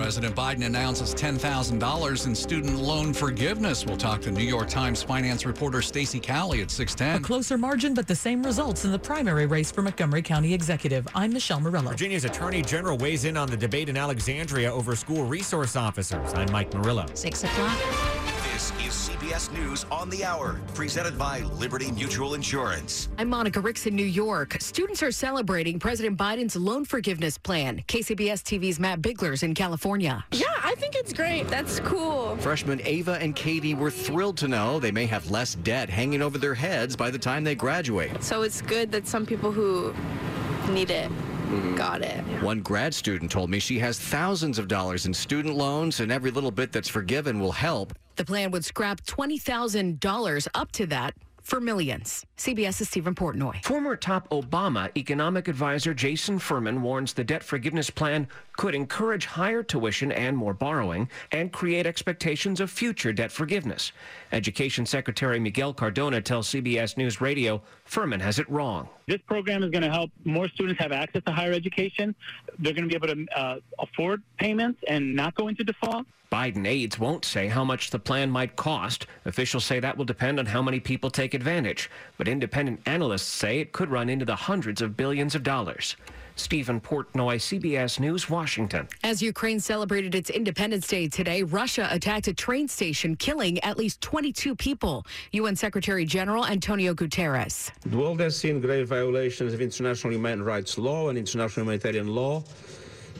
President Biden announces $10,000 in student loan forgiveness. We'll talk to New York Times finance reporter Stacy Cowley at 610. A closer margin, but the same results in the primary race for Montgomery County Executive. I'm Michelle Murillo. Virginia's Attorney General weighs in on the debate in Alexandria over school resource officers. I'm Mike Murillo. 6 o'clock. This is CBS News on the Hour, presented by Liberty Mutual Insurance. I'm Monica Ricks in New York. Students are celebrating President Biden's loan forgiveness plan. KCBS TV's Matt Bigler's in California. Yeah, I think it's great. That's cool. Freshmen Ava and Katie were thrilled to know they may have less debt hanging over their heads by the time they graduate. So it's good that some people who need it mm-hmm. got it. One grad student told me she has thousands of dollars in student loans, and every little bit that's forgiven will help. The plan would scrap $20,000 up to that for millions. CBS's Steven Portnoy. Former top Obama economic advisor Jason Furman warns the debt forgiveness plan could encourage higher tuition and more borrowing and create expectations of future debt forgiveness. Education Secretary Miguel Cardona tells CBS News Radio Furman has it wrong. This program is going to help more students have access to higher education. They're going to be able to uh, afford payments and not go into default. Biden aides won't say how much the plan might cost. Officials say that will depend on how many people take advantage. But independent analysts say it could run into the hundreds of billions of dollars. Steven Portnoy, CBS News, Washington. As Ukraine celebrated its Independence Day today, Russia attacked a train station, killing at least 22 people. UN Secretary General Antonio Guterres. The world has seen grave violations of international human rights law and international humanitarian law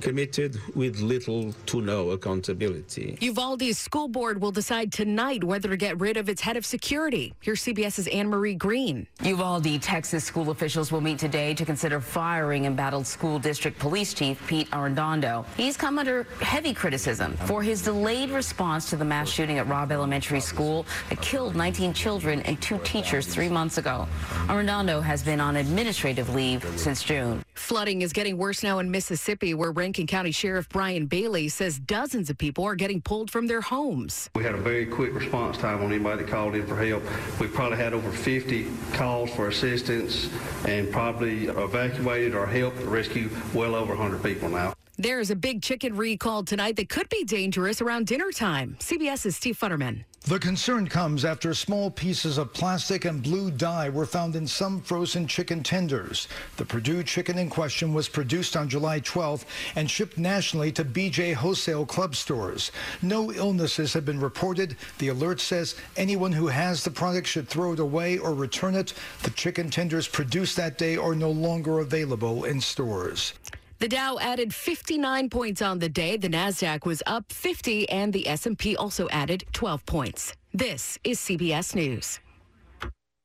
committed with little to no accountability. Uvalde's school board will decide tonight whether to get rid of its head of security. Here's CBS's Anne Marie Green. Uvalde, Texas school officials will meet today to consider firing embattled school district police chief Pete Arredondo. He's come under heavy criticism for his delayed response to the mass shooting at Robb Elementary School that killed 19 children and two teachers three months ago. Arredondo has been on administrative leave since June. Flooding is getting worse now in Mississippi, where Rankin County Sheriff Bryan Bailey says dozens of people are getting pulled from their homes. We had a very quick response time on anybody that called in for help. We probably had over 50 calls for assistance and probably evacuated or helped rescue well over 100 people now. There is a big chicken recall tonight that could be dangerous around dinner time. CBS's Steve Futterman. The concern comes after small pieces of plastic and blue dye were found in some frozen chicken tenders. The Perdue chicken in question was produced on July 12th and shipped nationally to BJ Wholesale Club stores. No illnesses have been reported. The alert says anyone who has the product should throw it away or return it. The chicken tenders produced that day are no longer available in stores. The Dow added 59 points on the day. The Nasdaq was up 50 and the S&P also added 12 points. This is CBS News.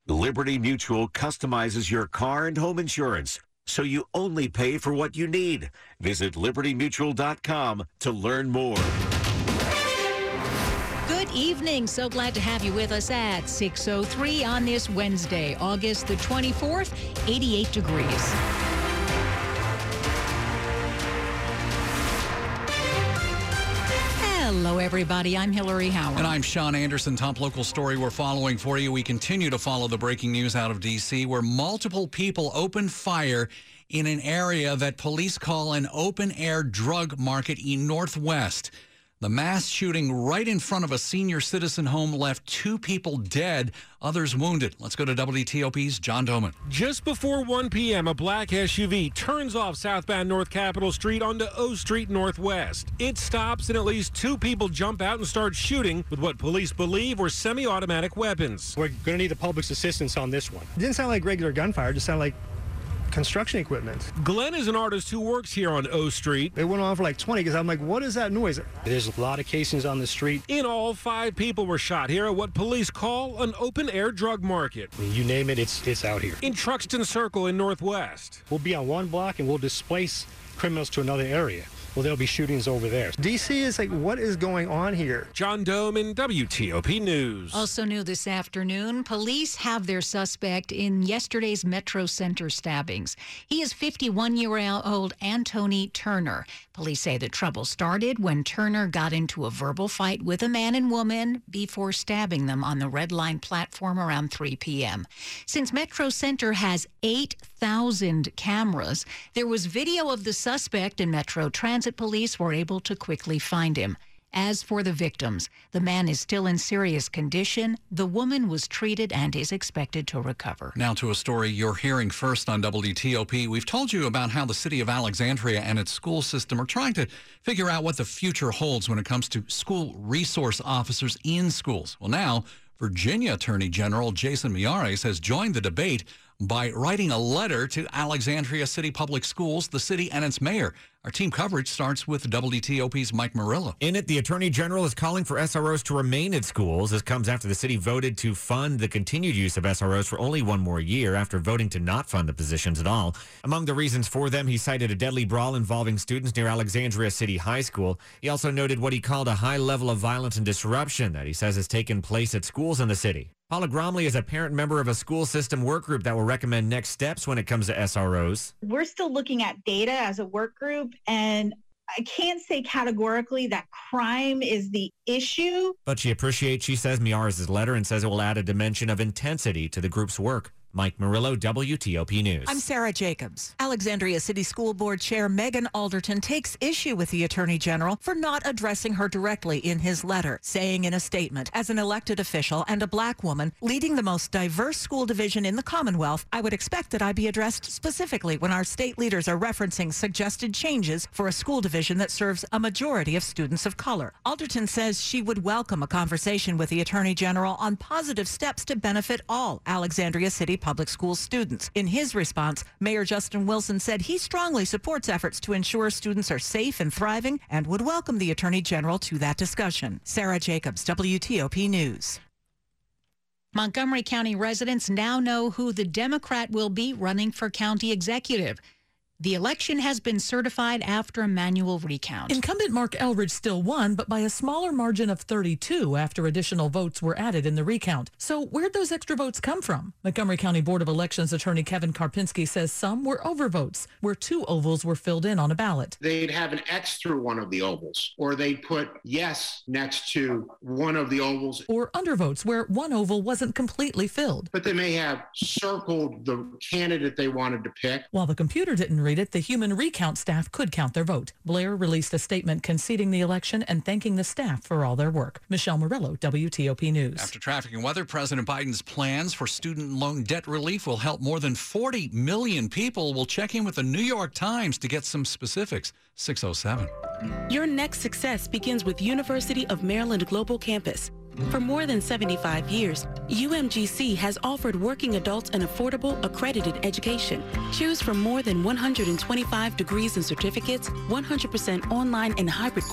Liberty Mutual customizes your car and home insurance so you only pay for what you need. Visit libertymutual.com to learn more. Good evening. So glad to have you with us at 6:03 on this Wednesday, August the 24th, 88 degrees. Everybody. I'm Hillary Howard. And I'm Sean Anderson. Top local story we're following for you. We continue to follow the breaking news out of D.C., where multiple people opened fire in an area that police call an open air drug market in Northwest. The mass shooting right in front of a senior citizen home left two people dead, others wounded. Let's go to WTOP's John Domen. Just before 1 p.m., a black SUV turns off southbound North Capitol Street onto O Street Northwest. It stops and at least two people jump out and start shooting with what police believe were semi automatic weapons. We're going to need the public's assistance on this one. It didn't sound like regular gunfire, it just sounded like construction equipment. Glenn is an artist who works here on O Street. It went on for like 20 because I'm like, what is that noise? There's a lot of casings on the street. In all, five people were shot here at what police call an open air drug market. You name it, it's it's out here. In Truxton Circle in Northwest. We'll be on one block and we'll displace criminals to another area. Well, there'll be shootings over there. DC is like, what is going on here? John Domen WTOP News. Also new this afternoon, police have their suspect in yesterday's Metro Center stabbings. He is 51-year-old Anthony Turner. Police say the trouble started when Turner got into a verbal fight with a man and woman before stabbing them on the Red Line platform around 3 p.m. Since Metro Center has 8,000 cameras, there was video of the suspect and Metro Transit Police were able to quickly find him. As for the victims, the man is still in serious condition. The woman was treated and is expected to recover. Now to a story you're hearing first on WTOP. We've told you about how the city of Alexandria and its school system are trying to figure out what the future holds when it comes to school resource officers in schools. Well, now Virginia Attorney General Jason Miyares has joined the debate by writing a letter to Alexandria City Public Schools, the city, and its mayor. Our team coverage starts with WTOP's Mike Murillo. In it, the Attorney General is calling for SROs to remain at schools. This comes after the city voted to fund the continued use of SROs for only one more year after voting to not fund the positions at all. Among the reasons for them, he cited a deadly brawl involving students near Alexandria City High School. He also noted what he called a high level of violence and disruption that he says has taken place at schools in the city. Paula Gromley is a parent member of a school system work group that will recommend next steps when it comes to SROs. We're still looking at data as a work group, and I can't say categorically that crime is the issue. But she appreciates, she says, Miyares' letter and says it will add a dimension of intensity to the group's work. Mike Murillo, WTOP News. I'm Sarah Jacobs. Alexandria City School Board Chair Meagan Alderton takes issue with the Attorney General for not addressing her directly in his letter, saying in a statement, as an elected official and a black woman leading the most diverse school division in the Commonwealth, I would expect that I be addressed specifically when our state leaders are referencing suggested changes for a school division that serves a majority of students of color. Alderton says she would welcome a conversation with the Attorney General on positive steps to benefit all Alexandria City public school students. In his response, Mayor Justin Wilson said he strongly supports efforts to ensure students are safe and thriving and would welcome the Attorney General to that discussion. Sarah Jacobs, WTOP News. Montgomery County residents now know who the Democrat will be running for county executive. The election has been certified after a manual recount. Incumbent Marc Elrich still won, but by a smaller margin of 32 after additional votes were added in the recount. So where'd those extra votes come from? Montgomery County Board of Elections attorney Kevin Karpinski says some were overvotes, where two ovals were filled in on a ballot. They'd have an X through one of the ovals, or they'd put yes next to one of the ovals. Or undervotes, where one oval wasn't completely filled. But they may have circled the candidate they wanted to pick. While the computer didn't read it, the human recount staff could count their vote. Blair released a statement conceding the election and thanking the staff for all their work. Michelle Murillo, WTOP News. After traffic and weather, President Biden's plans for student loan debt relief will help more than 40 million people. We'll check in with the New York Times to get some specifics. 607. Your next success begins with University of Maryland Global Campus. For more than 75 years, UMGC has offered working adults an affordable, accredited education. Choose from more than 125 degrees and certificates, 100% online and hybrid